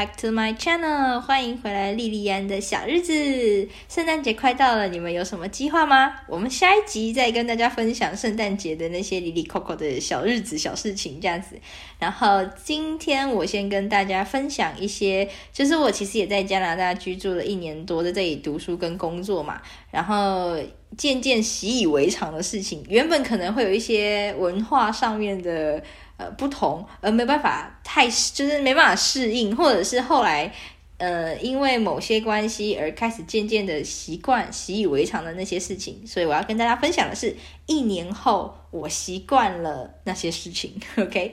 back to my channel，欢迎回来莉莉安的小日子。圣诞节快到了，你们有什么计划吗？我们下一集再跟大家分享圣诞节的那些里里扣扣的小日子、小事情这样子。然后今天我先跟大家分享一些，就是我其实也在加拿大居住了一年多，在这里读书跟工作嘛，然后渐渐习以为常的事情，原本可能会有一些文化上面的。呃，不同而没办法太就是没办法适应，或者是后来呃因为某些关系而开始渐渐的习惯习以为常的那些事情，所以我要跟大家分享的是，一年后我习惯了那些事情。OK，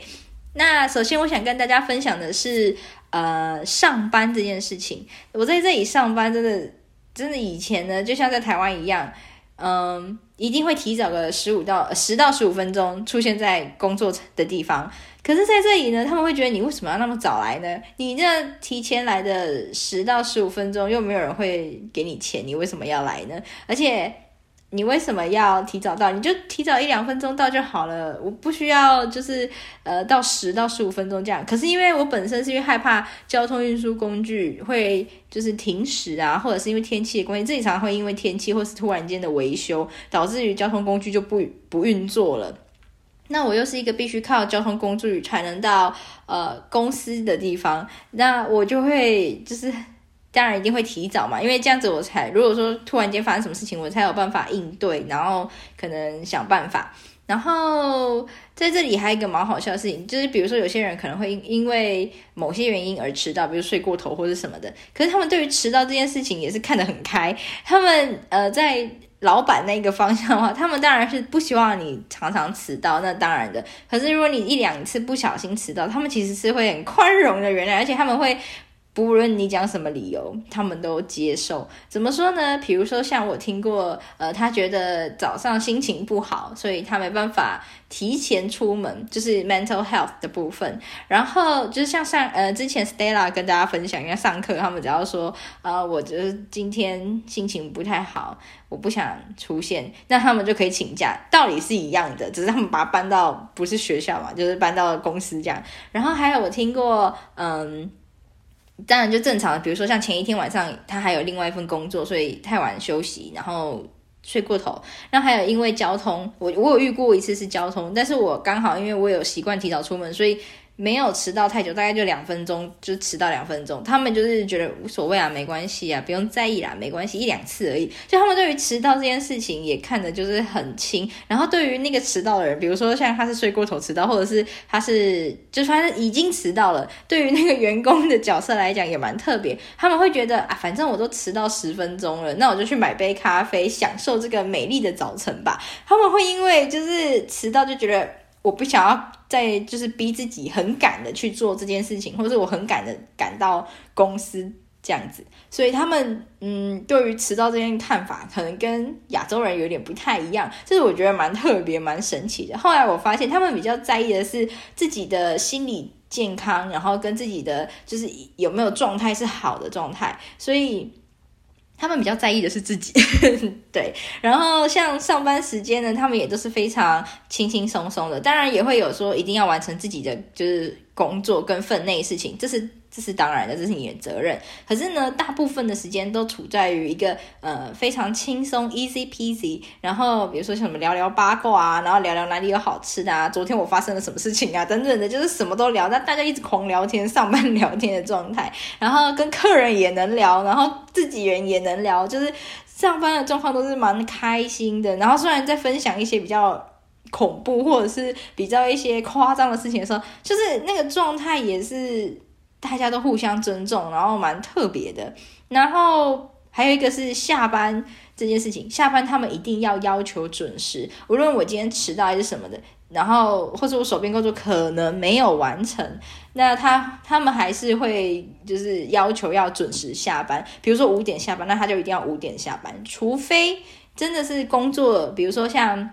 那首先我想跟大家分享的是呃上班这件事情，我在这里上班真的真的以前呢，就像在台湾一样。嗯，一定会提早个十五到十到十五分钟出现在工作的地方。可是在这里呢，他们会觉得你为什么要那么早来呢？你这提前来的十到十五分钟，又没有人会给你钱，你为什么要来呢？而且。你为什么要提早到？你就提早一两分钟到就好了，我不需要就是呃到十到十五分钟这样。可是因为我本身是因为害怕交通运输工具会就是停驶啊，或者是因为天气的关系，自己常常会因为天气或是突然间的维修，导致于交通工具就不不运作了。那我又是一个必须靠交通工具才能到呃公司的地方，那我就会就是。当然一定会提早嘛，因为这样子我才，如果说突然间发生什么事情，我才有办法应对，然后可能想办法。然后在这里还有一个蛮好笑的事情，就是比如说有些人可能会因因为某些原因而迟到，比如睡过头或者什么的，可是他们对于迟到这件事情也是看得很开。他们呃在老板那个方向的话，他们当然是不希望你常常迟到，那当然的。可是如果你一两次不小心迟到，他们其实是会很宽容的原谅，而且他们会。不论你讲什么理由，他们都接受。怎么说呢？比如说像我听过，呃，他觉得早上心情不好，所以他没办法提前出门，就是 mental health 的部分。然后就是像上呃之前 Stella 跟大家分享，因为上课他们只要说，呃，我觉得今天心情不太好，我不想出现，那他们就可以请假，道理是一样的，只是他们把它搬到不是学校嘛，就是搬到公司这样。然后还有我听过，嗯。当然就正常，比如说像前一天晚上他还有另外一份工作，所以太晚休息，然后睡过头。然后还有因为交通，我我有遇过一次是交通，但是我刚好因为我有习惯提早出门，所以。没有迟到太久，大概就两分钟，就迟到两分钟。他们就是觉得无所谓啊，没关系啊，不用在意啦，没关系，一两次而已。就他们对于迟到这件事情也看得就是很轻。然后对于那个迟到的人，比如说像他是睡过头迟到，或者是他是就是他是已经迟到了，对于那个员工的角色来讲也蛮特别。他们会觉得啊，反正我都迟到十分钟了，那我就去买杯咖啡，享受这个美丽的早晨吧。他们会因为就是迟到就觉得。我不想要再就是逼自己很赶的去做这件事情，或者是我很赶的赶到公司这样子，所以他们嗯，对于迟到这件看法，可能跟亚洲人有点不太一样，这是我觉得蛮特别、蛮神奇的。后来我发现，他们比较在意的是自己的心理健康，然后跟自己的就是有没有状态是好的状态，所以。他们比较在意的是自己，对。然后像上班时间呢，他们也都是非常轻轻松松的。当然也会有说一定要完成自己的就是工作跟分内事情，这是。这是当然的，这是你的责任。可是呢，大部分的时间都处在于一个呃非常轻松，easy peasy。然后比如说像什么聊聊八卦啊，然后聊聊哪里有好吃的啊，昨天我发生了什么事情啊，等等的，就是什么都聊。那大家一直狂聊天，上班 聊天的状态，然后跟客人也能聊，然后自己人也能聊，就是上班的状况都是蛮开心的。然后虽然在分享一些比较恐怖或者是比较一些夸张的事情的时候，就是那个状态也是。大家都互相尊重，然后蛮特别的。然后还有一个是下班这件事情，下班他们一定要要求准时，无论我今天迟到还是什么的，然后或者我手边工作可能没有完成，那他他们还是会就是要求要准时下班。比如说五点下班，那他就一定要五点下班，除非真的是工作，比如说像。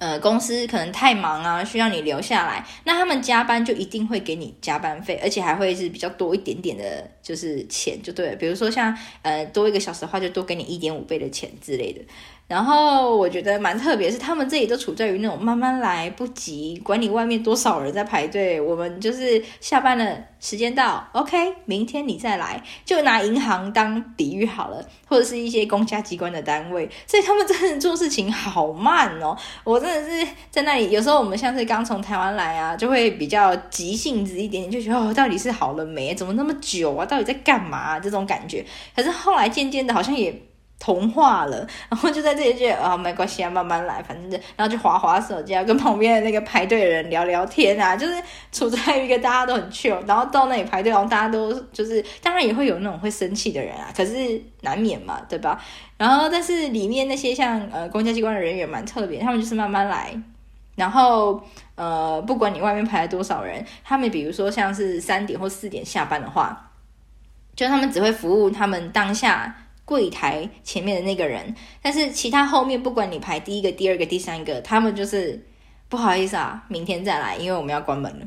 呃，公司可能太忙啊，需要你留下来，那他们加班就一定会给你加班费，而且还会是比较多一点点的，就是钱就对了。比如说像呃多一个小时的话，就多给你一点五倍的钱之类的。然后我觉得蛮特别，是他们这里都处在于那种慢慢来不急，管你外面多少人在排队，我们就是下班了，时间到，OK，明天你再来，就拿银行当比喻好了，或者是一些公家机关的单位，所以他们真的做事情好慢哦。我真的是在那里，有时候我们像是刚从台湾来啊，就会比较急性子一点点，就觉得哦，到底是好了没？怎么那么久啊？到底在干嘛？这种感觉。可是后来渐渐的，好像也。同化了，然后就在这里就啊，没关系啊，慢慢来，反正就然后就滑滑手机啊，跟旁边的那个排队的人聊聊天啊，就是处在一个大家都很 chill，然后到那里排队，然后大家都就是，当然也会有那种会生气的人啊，可是难免嘛，对吧？然后但是里面那些像呃公家机关的人员蛮特别，他们就是慢慢来，然后呃不管你外面排了多少人，他们比如说像是三点或四点下班的话，就他们只会服务他们当下。柜台前面的那个人，但是其他后面不管你排第一个、第二个、第三个，他们就是不好意思啊，明天再来，因为我们要关门了。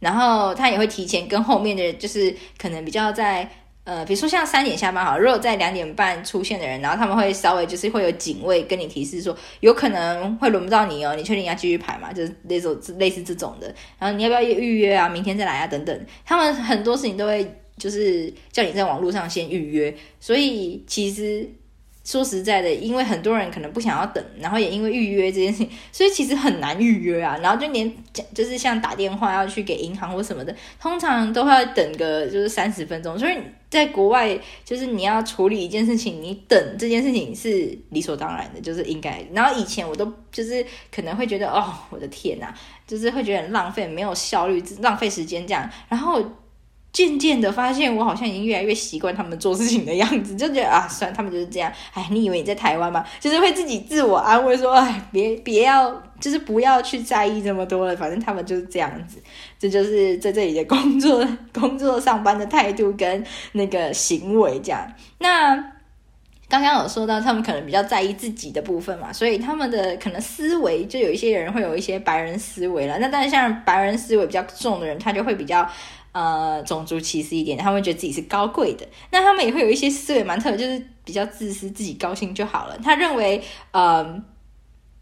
然后他也会提前跟后面的，就是可能比较在呃，比如说像三点下班好，如果在两点半出现的人，然后他们会稍微就是会有警卫跟你提示说，有可能会轮不到你哦，你确定要继续排吗？就是那种类似这种的，然后你要不要预约啊？明天再来啊？等等，他们很多事情都会。就是叫你在网络上先预约，所以其实说实在的，因为很多人可能不想要等，然后也因为预约这件事情，所以其实很难预约啊。然后就连就是像打电话要去给银行或什么的，通常都会等个就是三十分钟。所以在国外，就是你要处理一件事情，你等这件事情是理所当然的，就是应该。然后以前我都就是可能会觉得哦，我的天哪，就是会觉得浪费，没有效率，浪费时间这样。然后。渐渐的发现，我好像已经越来越习惯他们做事情的样子，就觉得啊，算他们就是这样。哎，你以为你在台湾吗？就是会自己自我安慰说，哎，别别要，就是不要去在意这么多了，反正他们就是这样子。这就是在这里的工作、工作上班的态度跟那个行为这样。那刚刚有说到，他们可能比较在意自己的部分嘛，所以他们的可能思维就有一些人会有一些白人思维了。那但是像白人思维比较重的人，他就会比较。呃，种族歧视一点，他们觉得自己是高贵的。那他们也会有一些思维蛮特别，就是比较自私，自己高兴就好了。他认为，呃，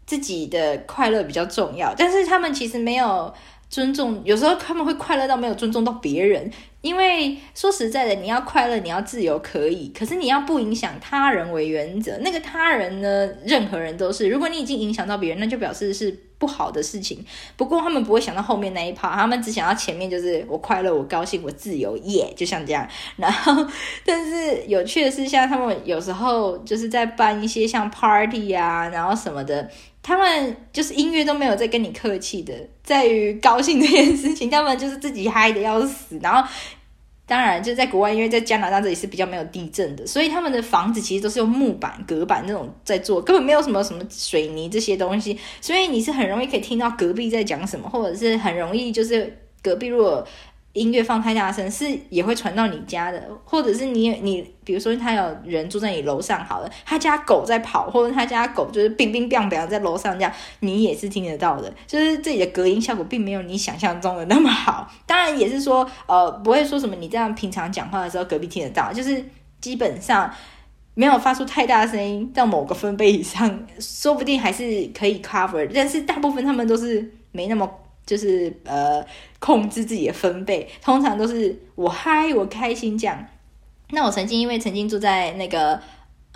自己的快乐比较重要，但是他们其实没有尊重，有时候他们会快乐到没有尊重到别人。因为说实在的，你要快乐，你要自由可以，可是你要不影响他人为原则。那个他人呢，任何人都是。如果你已经影响到别人，那就表示是不好的事情。不过他们不会想到后面那一趴，他们只想到前面，就是我快乐，我高兴，我自由，耶、就像这样。然后，但是有趣的是，像他们有时候就是在办一些像 party 啊，然后什么的，他们就是音乐都没有在跟你客气的，在于高兴这件事情，他们就是自己嗨的要死，然后。当然，就在国外，因为在加拿大这里是比较没有地震的，所以他们的房子其实都是用木板、隔板那种在做，根本没有什么什么水泥这些东西，所以你是很容易可以听到隔壁在讲什么，或者是很容易就是隔壁如果。音乐放太大声是也会传到你家的，或者是你你比如说他有人住在你楼上好了，他家狗在跑，或者他家狗就是乒乒乓乓在楼上这样，你也是听得到的。就是自己的隔音效果并没有你想象中的那么好。当然也是说呃不会说什么你这样平常讲话的时候隔壁听得到，就是基本上没有发出太大的声音到某个分贝以上，说不定还是可以 cover。但是大部分他们都是没那么。就是呃，控制自己的分贝，通常都是我嗨，我开心这样。那我曾经因为曾经住在那个。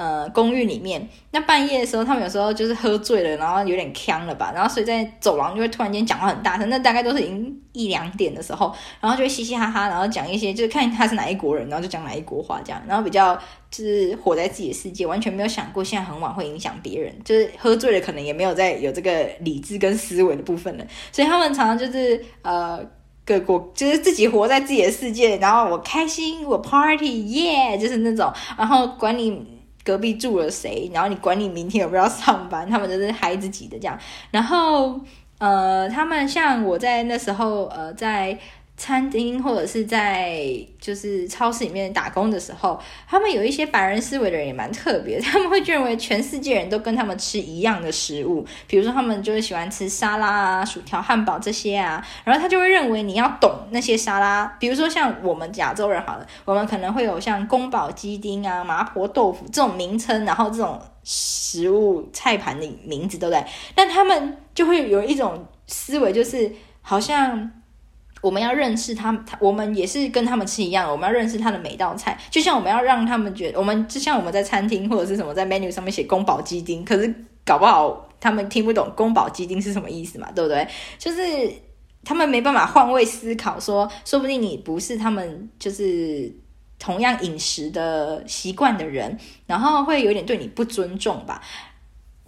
呃，公寓里面，那半夜的时候，他们有时候就是喝醉了，然后有点呛了吧，然后所以在走廊就会突然间讲话很大声，那大概都是已经一两点的时候，然后就会嘻嘻哈哈，然后讲一些就是看他是哪一国人，然后就讲哪一国话这样，然后比较就是活在自己的世界，完全没有想过现在很晚会影响别人，就是喝醉了可能也没有在有这个理智跟思维的部分了，所以他们常常就是呃各国就是自己活在自己的世界，然后我开心我 party 耶、yeah，就是那种，然后管你。隔壁住了谁？然后你管你明天有不要上班？他们就是嗨自己的这样。然后，呃，他们像我在那时候，呃，在。餐厅或者是在就是超市里面打工的时候，他们有一些白人思维的人也蛮特别，他们会认为全世界人都跟他们吃一样的食物，比如说他们就是喜欢吃沙拉啊、薯条、汉堡这些啊，然后他就会认为你要懂那些沙拉，比如说像我们亚洲人好了，我们可能会有像宫保鸡丁啊、麻婆豆腐这种名称，然后这种。食物菜盘的名字，对不对？但他们就会有一种思维，就是好像。我们要认识他们，我们也是跟他们吃一样，我们要认识他的每道菜，就像我们要让他们觉得，我们就像我们在餐厅或者是什么在 menu 上面写宫保鸡丁，可是搞不好他们听不懂宫保鸡丁是什么意思嘛，对不对？就是他们没办法换位思考，说说不定你不是他们就是同样饮食的习惯的人，然后会有点对你不尊重吧。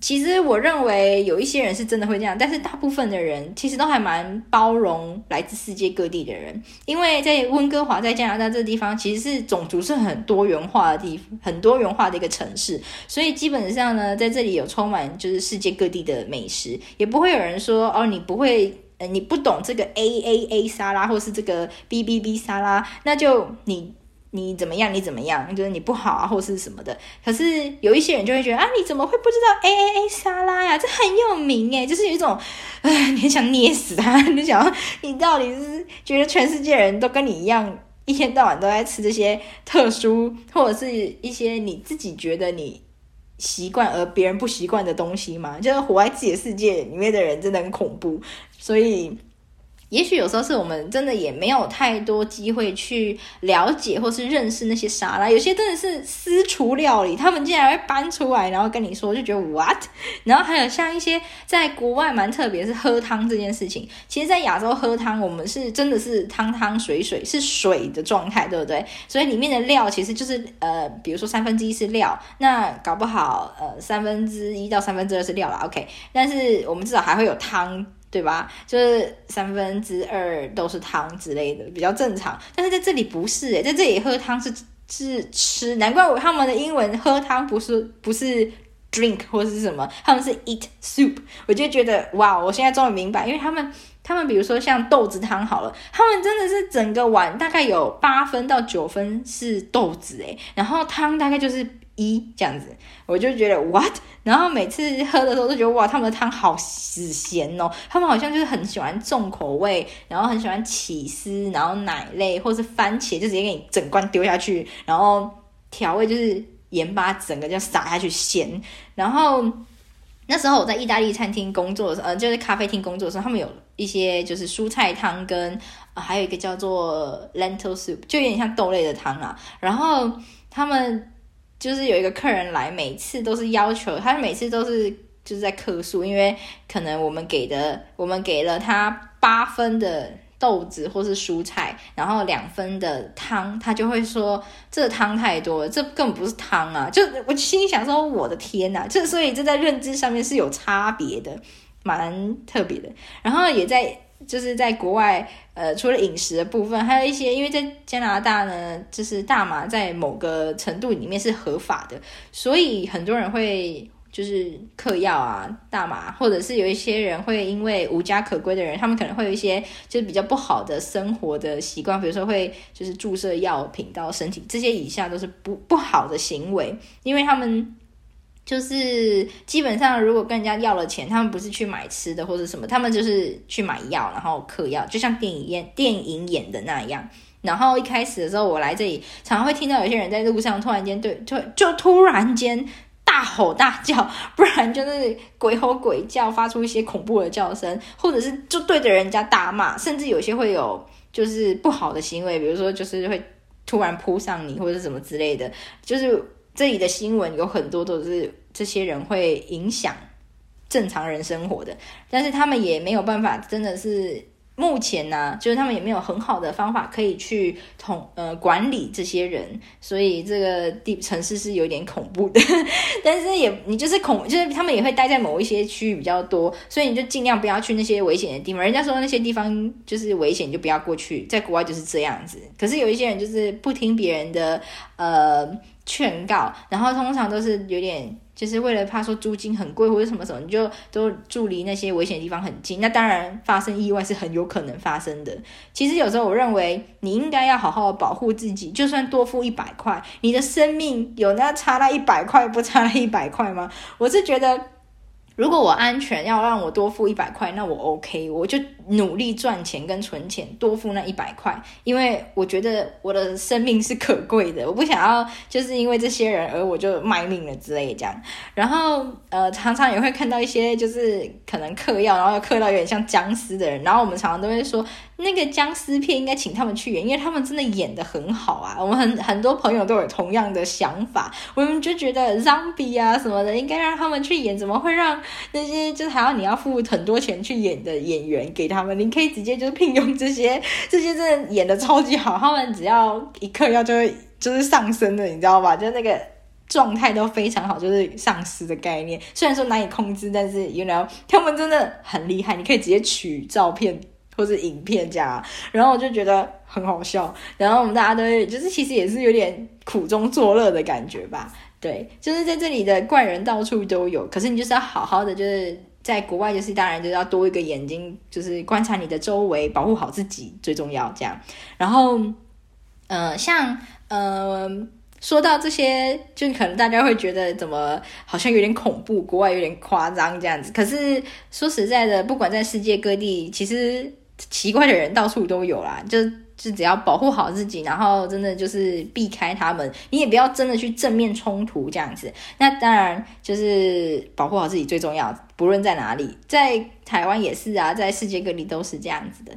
其实我认为有一些人是真的会这样，但是大部分的人其实都还蛮包容来自世界各地的人，因为在温哥华，在加拿大这地方，其实是种族是很多元化的地方，很多元化的一个城市，所以基本上呢，在这里有充满就是世界各地的美食，也不会有人说哦，你不会，你不懂这个 A A A 沙拉，或是这个 B B B 沙拉，那就你。你怎么样？你怎么样？就是你不好啊，或是什么的。可是有一些人就会觉得啊，你怎么会不知道 A A A 沙拉呀？这很有名诶，就是有一种，唉，你想捏死他，你想，你到底是觉得全世界人都跟你一样，一天到晚都在吃这些特殊，或者是一些你自己觉得你习惯而别人不习惯的东西吗？就是活在自己的世界里面的人真的很恐怖，所以。也许有时候是我们真的也没有太多机会去了解或是认识那些沙拉，有些真的是私厨料理，他们竟然会搬出来，然后跟你说，就觉得 what？然后还有像一些在国外蛮特别，是喝汤这件事情。其实，在亚洲喝汤，我们是真的是汤汤水水，是水的状态，对不对？所以里面的料其实就是呃，比如说三分之一是料，那搞不好呃三分之一到三分之二是料啦。OK，但是我们至少还会有汤。对吧？就是三分之二都是汤之类的，比较正常。但是在这里不是诶，在这里喝汤是是吃，难怪我他们的英文喝汤不是不是 drink 或是什么，他们是 eat soup。我就觉得哇，我现在终于明白，因为他们他们比如说像豆子汤好了，他们真的是整个碗大概有八分到九分是豆子诶，然后汤大概就是。一这样子，我就觉得 what，然后每次喝的时候都觉得哇，他们的汤好死咸哦，他们好像就是很喜欢重口味，然后很喜欢起司，然后奶类或是番茄，就直接给你整罐丢下去，然后调味就是盐巴，整个就撒下去咸。然后那时候我在意大利餐厅工作的时候，呃，就是咖啡厅工作的时候，他们有一些就是蔬菜汤跟，呃，还有一个叫做 lentil soup，就有点像豆类的汤啊。然后他们。就是有一个客人来，每次都是要求他，每次都是就是在客诉，因为可能我们给的，我们给了他八分的豆子或是蔬菜，然后两分的汤，他就会说这汤太多了，这根本不是汤啊！就我心里想说，我的天呐，这所以这在认知上面是有差别的，蛮特别的。然后也在。就是在国外，呃，除了饮食的部分，还有一些，因为在加拿大呢，就是大麻在某个程度里面是合法的，所以很多人会就是嗑药啊，大麻，或者是有一些人会因为无家可归的人，他们可能会有一些就是比较不好的生活的习惯，比如说会就是注射药品到身体，这些以下都是不不好的行为，因为他们。就是基本上，如果跟人家要了钱，他们不是去买吃的或者什么，他们就是去买药，然后嗑药，就像电影演电影演的那样。然后一开始的时候，我来这里，常常会听到有些人在路上突然间对，就就突然间大吼大叫，不然就是鬼吼鬼叫，发出一些恐怖的叫声，或者是就对着人家大骂，甚至有些会有就是不好的行为，比如说就是会突然扑上你或者什么之类的，就是。这里的新闻有很多都是这些人会影响正常人生活的，但是他们也没有办法，真的是目前呢、就是他们也没有很好的方法可以去统呃管理这些人，所以这个地城市是有点恐怖的。但是也你就是恐，就是他们也会待在某一些区域比较多，所以你就尽量不要去那些危险的地方。人家说那些地方就是危险，就不要过去。在国外就是这样子，可是有一些人就是不听别人的呃。劝告，然后通常都是有点，就是为了怕说租金很贵或者什么什么，你就都住离那些危险地方很近。那当然发生意外是很有可能发生的。其实有时候我认为你应该要好好保护自己，就算多付一百块，你的生命有那差那一百块不差那一百块吗？我是觉得如果我安全要让我多付一百块，那我 OK，我就努力赚钱跟存钱，多付那一百块，因为我觉得我的生命是可贵的，我不想要就是因为这些人而我就卖命了之类这样。然后呃，常常也会看到一些就是可能嗑药，然后又嗑到有点像僵尸的人，然后我们常常都会说。那个僵尸片应该请他们去演，因为他们真的演的很好啊。我们很很多朋友都有同样的想法，我们就觉得 zombie 啊什么的应该让他们去演，怎么会让那些就是还要你要付很多钱去演的演员给他们？你可以直接就是聘用这些 这些真的演的超级好，他们只要一嗑药就会就是上身的，你知道吧？就那个状态都非常好，就是丧尸的概念。虽然说难以控制，但是 you know 他们真的很厉害，你可以直接取照片。或是影片这样，然后我就觉得很好笑，然后我们大家都会就是其实也是有点苦中作乐的感觉吧，对，就是在这里的怪人到处都有，可是你就是要好好的，就是在国外就是当然就是要多一个眼睛，就是观察你的周围，保护好自己最重要这样，然后，呃，像呃。说到这些，就可能大家会觉得怎么好像有点恐怖，国外有点夸张这样子。可是说实在的，不管在世界各地，其实奇怪的人到处都有啦。就就只要保护好自己，然后真的就是避开他们，你也不要真的去正面冲突这样子。那当然就是保护好自己最重要，不论在哪里，在台湾也是啊，在世界各地都是这样子的。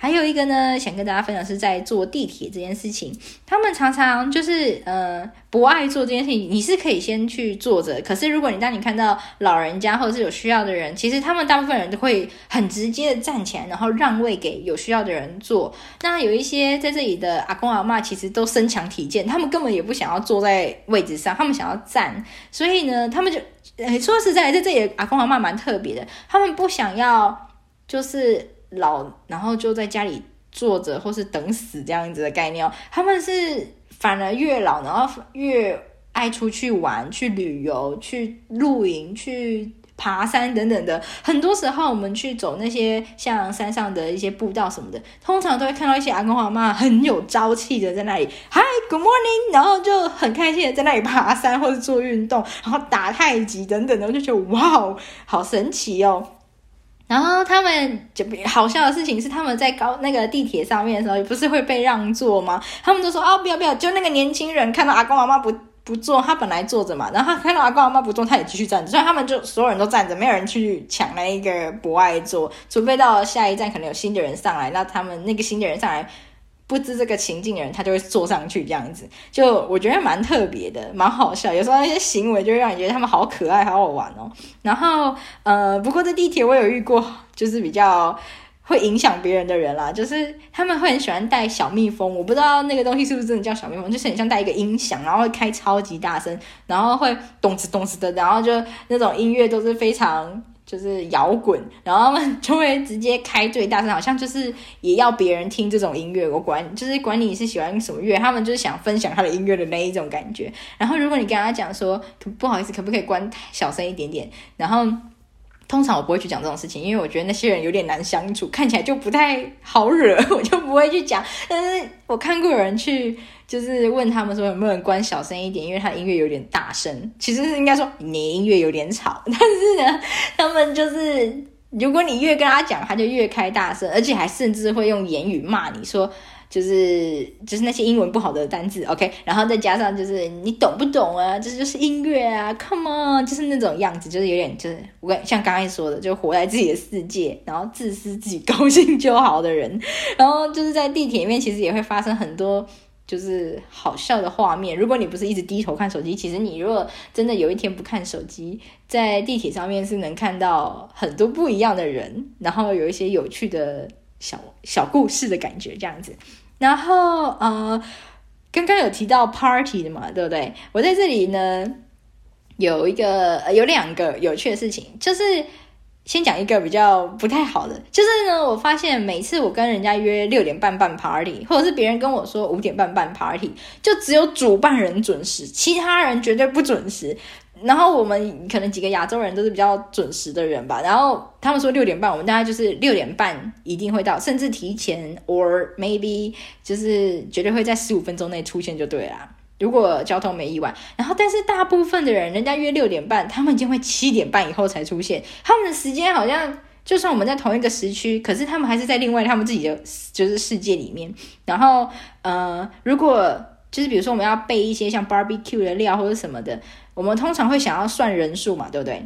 还有一个呢，想跟大家分享是在坐地铁这件事情，他们常常就是呃不爱做这件事情。你是可以先去坐着，可是如果你当你看到老人家或者是有需要的人，其实他们大部分人都会很直接的站起来，然后让位给有需要的人坐。那有一些在这里的阿公阿嬷，其实都身强体健，他们根本也不想要坐在位置上，他们想要站。所以呢，他们就诶说实在，在这里阿公阿嬷蛮特别的，他们不想要就是。老，然后就在家里坐着，或是等死这样子的概念哦。他们是反而越老，然后越爱出去玩、去旅游、去露营、去爬山等等的。很多时候，我们去走那些像山上的一些步道什么的，通常都会看到一些阿公阿妈很有朝气的在那里，Hi，Good morning，然后就很开心的在那里爬山或者做运动，然后打太极等等的，我就觉得哇，好神奇哦。然后他们就好笑的事情是，他们在高那个地铁上面的时候，不是会被让座吗？他们都说哦，不要不要，就那个年轻人看到阿公阿妈不不坐，他本来坐着嘛，然后他看到阿公阿妈不坐，他也继续站着，所以他们就所有人都站着，没有人去抢那一个博爱座，除非到下一站可能有新的人上来，那他们那个新的人上来。不知这个情境的人，他就会坐上去这样子，就我觉得蛮特别的，蛮好笑。有时候那些行为就会让你觉得他们好可爱，好好玩哦。然后，呃，不过在地铁我有遇过，就是比较会影响别人的人啦，就是他们会很喜欢带小蜜蜂，我不知道那个东西是不是真的叫小蜜蜂，就是很像带一个音响，然后会开超级大声，然后会咚哧咚哧的，然后就那种音乐都是非常。就是摇滚，然后他们就会直接开最大声，好像就是也要别人听这种音乐。我管，就是管你是喜欢什么乐，他们就是想分享他的音乐的那一种感觉。然后如果你跟他讲说不好意思，可不可以关小声一点点？然后通常我不会去讲这种事情，因为我觉得那些人有点难相处，看起来就不太好惹，我就不会去讲。但是我看过有人去。就是问他们说有没有人关小声一点，因为他音乐有点大声。其实是应该说你音乐有点吵，但是呢，他们就是如果你越跟他讲，他就越开大声，而且还甚至会用言语骂你说，就是就是那些英文不好的单字，OK，然后再加上就是你懂不懂啊？这就是音乐啊，Come on，就是那种样子，就是有点就是我像刚才说的，就活在自己的世界，然后自私自己高兴就好的人，然后就是在地铁里面，其实也会发生很多。就是好笑的画面。如果你不是一直低头看手机，其实你如果真的有一天不看手机，在地铁上面是能看到很多不一样的人，然后有一些有趣的小小故事的感觉这样子。然后呃，刚刚有提到 party 的嘛，对不对？我在这里呢有一个有两个有趣的事情，就是。先讲一个比较不太好的，就是呢，我发现每次我跟人家约六点半办 party，或者是别人跟我说五点半办 party，就只有主办人准时，其他人绝对不准时。然后我们可能几个亚洲人都是比较准时的人吧，然后他们说六点半，我们大概就是六点半一定会到，甚至提前，or maybe 就是绝对会在十五分钟内出现就对了。如果交通没意外，然后但是大部分的人，人家约六点半，他们一定会七点半以后才出现。他们的时间好像就算我们在同一个时区，可是他们还是在另外他们自己的就是世界里面。然后呃，如果就是比如说我们要备一些像 barbecue 的料或者什么的，我们通常会想要算人数嘛，对不对？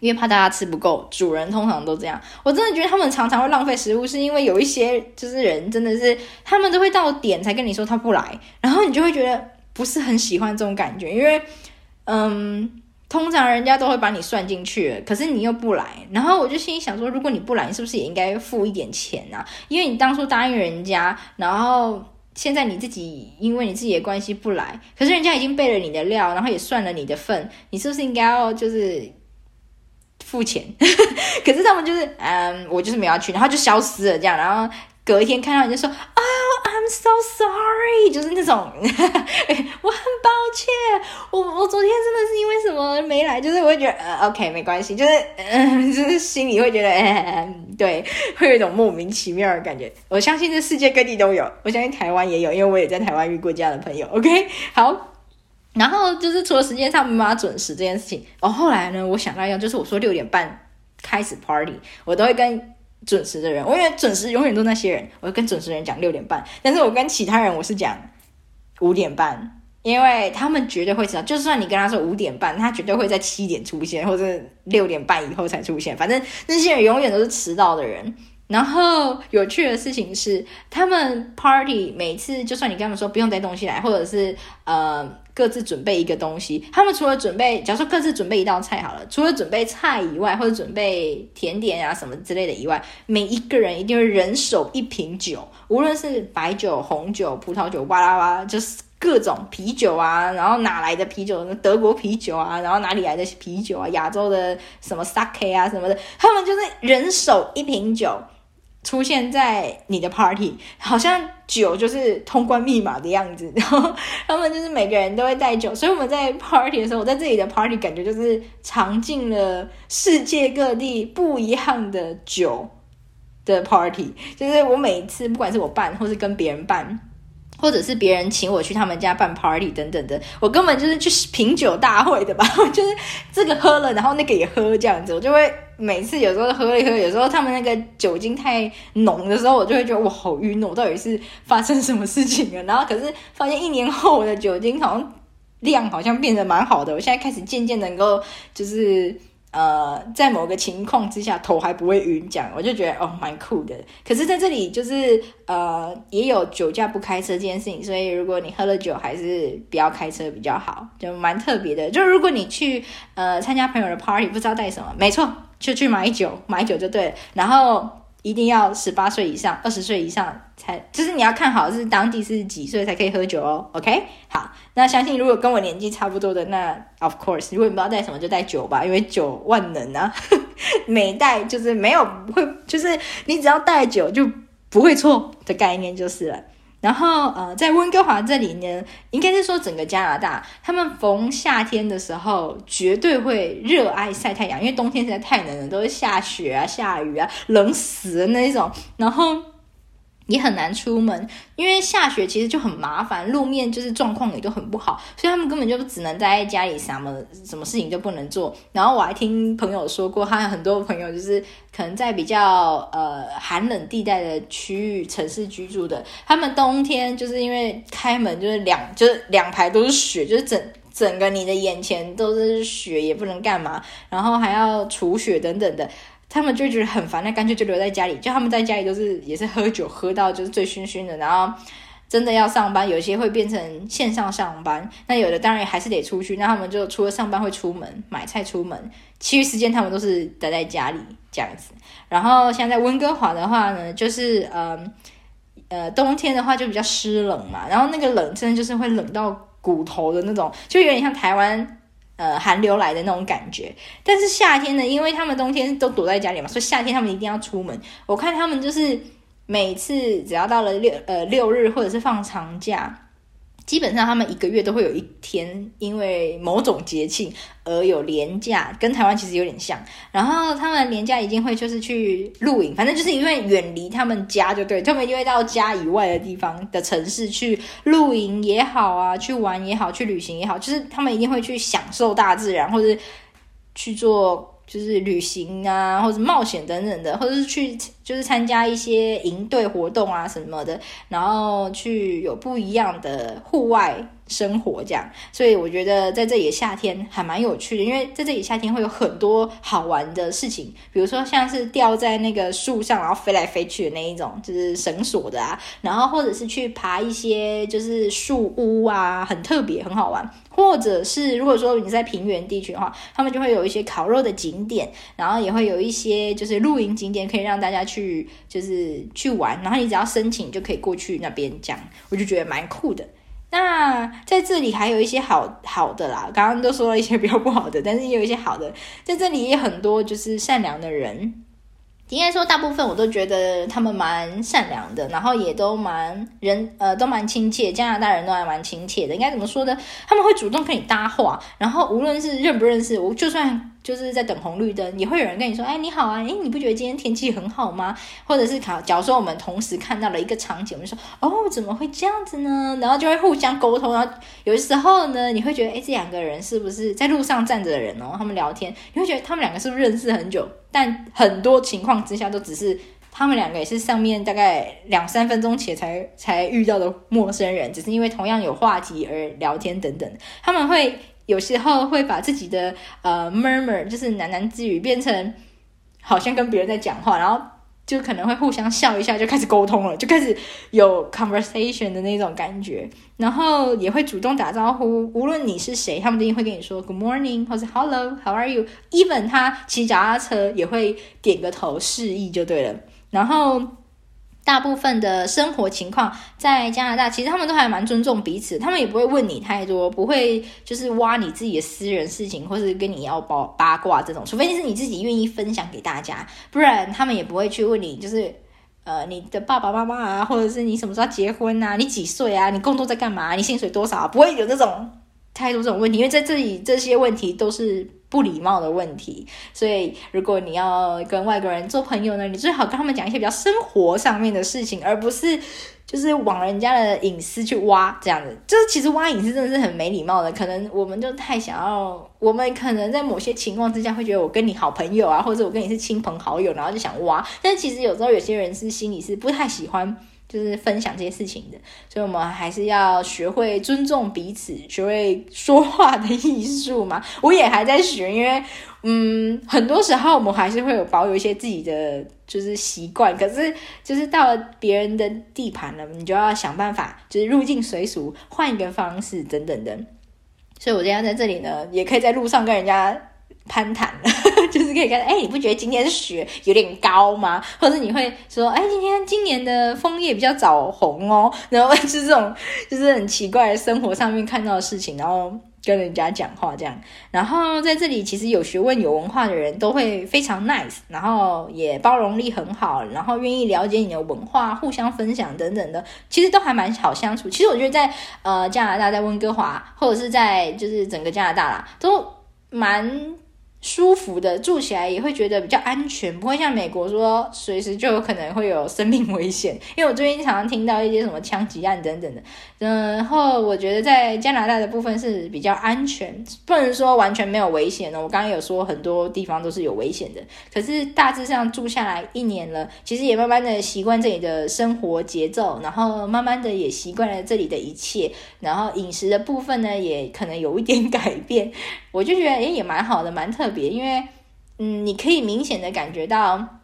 因为怕大家吃不够，主人通常都这样。我真的觉得他们常常会浪费食物，是因为有一些就是人真的是他们都会到点才跟你说他不来，然后你就会觉得。不是很喜欢这种感觉，因为，嗯，通常人家都会把你算进去，可是你又不来，然后我就心里想说，如果你不来，你是不是也应该付一点钱啊？因为你当初答应人家，然后现在你自己因为你自己的关系不来，可是人家已经备了你的料，然后也算了你的份，你是不是应该要就是付钱？可是他们就是，嗯，我就是没有去，然后就消失了这样，然后。隔一天看到你就说啊、，I'm so sorry，就是那种，我很抱歉，我我昨天真的是因为什么没来，就是我会觉得呃，OK，没关系，就是嗯，就是心里会觉得，嗯，对，会有一种莫名其妙的感觉。我相信这世界各地都有，我相信台湾也有，因为我也在台湾遇过这样的朋友。OK，好，然后就是除了时间上没办法准时这件事情，哦，后来呢，我想到要就是我说六点半开始 party，我都会跟。准时的人，我因为准时永远都那些人，我跟准时人讲六点半，但是我跟其他人我是讲五点半，因为他们绝对会知道，就算你跟他说五点半，他绝对会在七点出现，或者六点半以后才出现，反正那些人永远都是迟到的人。然后有趣的事情是，他们 party 每次就算你跟他们说不用带东西来，或者是呃。各自准备一个东西，他们除了准备，假如说各自准备一道菜好了，除了准备菜以外，或者准备甜点啊什么之类的以外，每一个人一定会人手一瓶酒，无论是白酒、红酒、葡萄酒，哇啦哇，就是各种啤酒啊，然后哪来的啤酒？德国啤酒啊，然后哪里来的啤酒啊？亚洲的什么 sake 啊什么的，他们就是人手一瓶酒。出现在你的 party，好像酒就是通关密码的样子，然后他们就是每个人都会带酒，所以我们在 party 的时候，我在这里的 party 感觉就是尝尽了世界各地不一样的酒的 party，就是我每一次不管是我办或是跟别人办。或者是别人请我去他们家办 party 等等的，我根本就是去品酒大会的吧，就是这个喝了，然后那个也喝这样子，我就会每次有时候喝一喝，有时候他们那个酒精太浓的时候，我就会觉得我好晕哦，我到底是发生什么事情了？然后可是发现一年后我的酒精好像量好像变得蛮好的，我现在开始渐渐能够就是。呃，在某个情况之下，头还不会晕，这样我就觉得哦，蛮酷的。可是在这里，就是呃，也有酒驾不开车这件事情，所以如果你喝了酒，还是不要开车比较好，就蛮特别的。就如果你去呃参加朋友的 party，不知道带什么，没错，就去买酒，买酒就对了。然后。一定要十八岁以上，二十岁以上才，就是你要看好是当地是几岁才可以喝酒哦。OK，好，那相信如果跟我年纪差不多的，那 Of course，如果你不知道带什么就带酒吧，因为酒万能啊，没带就是没有会，就是你只要带酒就不会错的概念就是了。然后呃，在温哥华这里呢，应该是说整个加拿大，他们逢夏天的时候绝对会热爱晒太阳，因为冬天实在太冷了，都是下雪啊、下雨啊，冷死的那种。然后。也很难出门，因为下雪其实就很麻烦，路面就是状况也都很不好，所以他们根本就只能待在家里，什么什么事情都不能做。然后我还听朋友说过，他有很多朋友就是可能在比较呃寒冷地带的区域城市居住的，他们冬天就是因为开门就是两就是两排都是雪，就是整整个你的眼前都是雪，也不能干嘛，然后还要除雪等等的。他们就觉得很烦，那干脆就留在家里。就他们在家里都是也是喝酒喝到就是醉醺醺的，然后真的要上班，有些会变成线上上班。那有的当然还是得出去。那他们就除了上班会出门买菜出门，其余时间他们都是待在家里这样子。然后像在温哥华的话呢，就是呃呃冬天的话就比较湿冷嘛，然后那个冷真的就是会冷到骨头的那种，就有点像台湾。呃，寒流来的那种感觉，但是夏天呢，因为他们冬天都躲在家里嘛，所以夏天他们一定要出门。我看他们就是每次只要到了六呃六日或者是放长假，基本上他们一个月都会有一天，因为某种节庆而有连假，跟台湾其实有点像。然后他们连假一定会就是去露营，反正就是因为远离他们家，就对，他们一定会到家以外的地方的城市去露营也好啊，去玩也好，去旅行也好，就是他们一定会去享受大自然，或者去做。就是旅行啊，或者冒险等等的，或者是去就是参加一些营队活动啊什么的，然后去有不一样的户外。生活这样，所以我觉得在这里的夏天还蛮有趣的，因为在这里夏天会有很多好玩的事情，比如说像是吊在那个树上然后飞来飞去的那一种，就是绳索的啊，然后或者是去爬一些就是树屋啊，很特别很好玩，或者是如果说你在平原地区的话，他们就会有一些烤肉的景点，然后也会有一些就是露营景点可以让大家去就是去玩，然后你只要申请就可以过去那边这样，我就觉得蛮酷的。那在这里还有一些好好的啦，刚刚都说了一些比较不好的，但是也有一些好的，在这里也很多就是善良的人。应该说，大部分我都觉得他们蛮善良的，然后也都蛮人，呃，都蛮亲切。加拿大人都还蛮亲切的。应该怎么说呢？他们会主动跟你搭话，然后无论是认不认识，我就算就是在等红绿灯，也会有人跟你说：“哎，你好啊，哎，你不觉得今天天气很好吗？”或者是假假如说我们同时看到了一个场景，我们说：“哦，怎么会这样子呢？”然后就会互相沟通。然后有的时候呢，你会觉得：“哎，这两个人是不是在路上站着的人哦？”他们聊天，你会觉得他们两个是不是认识很久？但很多情况之下，都只是他们两个也是上面大概两三分钟前才才遇到的陌生人，只是因为同样有话题而聊天等等。他们会有时候会把自己的呃 murmur，就是喃喃自语，变成好像跟别人在讲话，然后。就可能会互相笑一下，就开始沟通了，就开始有 conversation 的那种感觉，然后也会主动打招呼，无论你是谁，他们一定会跟你说 good morning 或者 hello，how are you。even 他骑脚踏车也会点个头示意就对了，然后。大部分的生活情况在加拿大，其实他们都还蛮尊重彼此，他们也不会问你太多，不会就是挖你自己的私人事情，或是跟你要八八卦这种，除非是你自己愿意分享给大家，不然他们也不会去问你，就是呃你的爸爸妈妈啊，或者是你什么时候结婚啊，你几岁啊，你工作在干嘛，你薪水多少，不会有这种太多这种问题，因为在这里这些问题都是。不礼貌的问题，所以如果你要跟外国人做朋友呢，你最好跟他们讲一些比较生活上面的事情，而不是就是往人家的隐私去挖这样子。就是其实挖隐私真的是很没礼貌的，可能我们就太想要，我们可能在某些情况之下会觉得我跟你好朋友啊，或者我跟你是亲朋好友，然后就想挖。但其实有时候有些人是心里是不太喜欢。就是分享这些事情的，所以我们还是要学会尊重彼此，学会说话的艺术嘛。我也还在学，因为嗯，很多时候我们还是会有保有一些自己的就是习惯，可是就是到了别人的地盘了，你就要想办法，就是入境随俗，换一个方式等等等。所以我今天在这里呢，也可以在路上跟人家。攀谈，就是可以看，哎、欸，你不觉得今天雪有点高吗？或者你会说，哎、今天今年的枫叶比较早红哦，然后 是这种，就是很奇怪的生活上面看到的事情，然后跟人家讲话这样。然后在这里，其实有学问、有文化的人都会非常 nice，然后也包容力很好，然后愿意了解你的文化，互相分享等等的，其实都还蛮好相处。其实我觉得在呃加拿大，在温哥华，或者是在就是整个加拿大啦，都蛮。舒服的住起来也会觉得比较安全，不会像美国说随时就有可能会有生命危险。因为我最近常常听到一些什么枪击案等等的，然后我觉得在加拿大的部分是比较安全，不能说完全没有危险的。我刚刚有说很多地方都是有危险的，可是大致上住下来一年了，其实也慢慢的习惯这里的生活节奏，然后慢慢的也习惯了这里的一切，然后饮食的部分呢也可能有一点改变，我就觉得诶也蛮好的，蛮特。别，因为，嗯，你可以明显的感觉到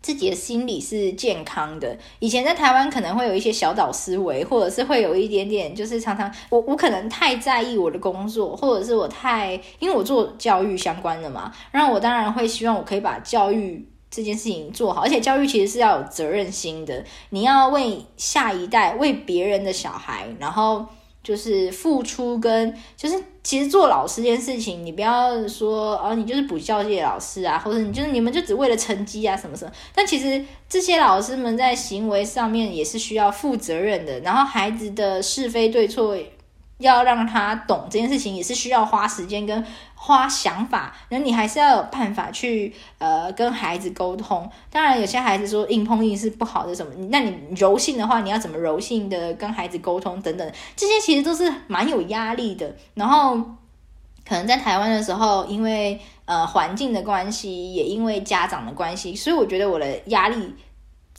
自己的心理是健康的。以前在台湾可能会有一些小岛思维，或者是会有一点点，就是常常我我可能太在意我的工作，或者是我太，因为我做教育相关的嘛，然后我当然会希望我可以把教育这件事情做好，而且教育其实是要有责任心的，你要为下一代，为别人的小孩，然后。就是付出跟就是其实做老师这件事情，你不要说哦，你就是补教界老师啊，或者你就是你们就只为了成绩啊什么什么。但其实这些老师们在行为上面也是需要负责任的。然后孩子的是非对错，要让他懂这件事情，也是需要花时间跟花想法。那你还是要有办法去呃跟孩子沟通。当然，有些孩子说硬碰硬是不好的什么，那你柔性的话，你要怎么柔性的跟孩子沟通等等，这些其实都是蛮有压力的。然后可能在台湾的时候，因为呃环境的关系，也因为家长的关系，所以我觉得我的压力。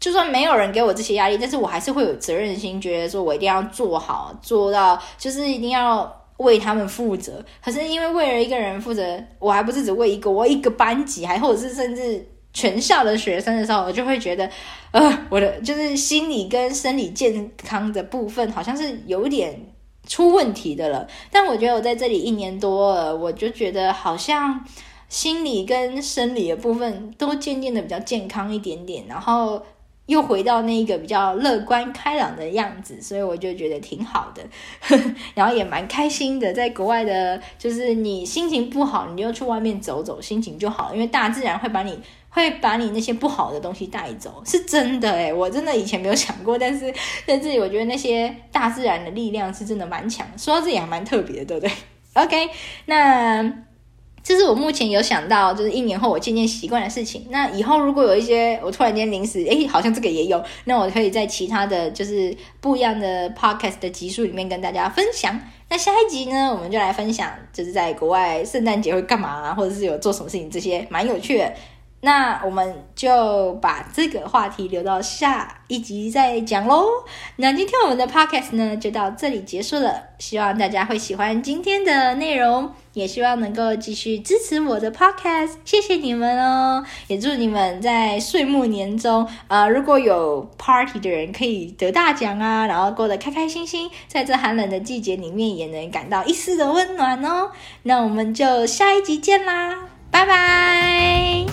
就算没有人给我这些压力，但是我还是会有责任心，觉得说我一定要做好，做到就是一定要为他们负责。可是因为为了一个人负责，我还不是只为一个，我一个班级，还或者是甚至全校的学生的时候，我就会觉得，呃，我的就是心理跟生理健康的部分好像是有点出问题的了。但我觉得我在这里一年多了，我就觉得好像心理跟生理的部分都渐渐的比较健康一点点，然后。又回到那个比较乐观开朗的样子，所以我就觉得挺好的，然后也蛮开心的。在国外的，就是你心情不好，你就去外面走走，心情就好，因为大自然会把你会把你那些不好的东西带走，是真的诶，我真的以前没有想过，但是在这里我觉得那些大自然的力量是真的蛮强。说到这里还蛮特别的，对不对？OK，那。这是我目前有想到，就是一年后我渐渐习惯的事情。那以后如果有一些我突然间临时，哎，好像这个也有，那我可以在其他的就是不一样的 podcast 的集数里面跟大家分享。那下一集呢，我们就来分享，就是在国外圣诞节会干嘛，或者是有做什么事情，这些蛮有趣的。那我们就把这个话题留到下一集再讲喽。那今天我们的 podcast 呢，就到这里结束了。希望大家会喜欢今天的内容，也希望能够继续支持我的 podcast。谢谢你们哦！也祝你们在岁末年终啊、呃，如果有 party 的人可以得大奖啊，然后过得开开心心，在这寒冷的季节里面也能感到一丝的温暖哦。那我们就下一集见啦，拜拜。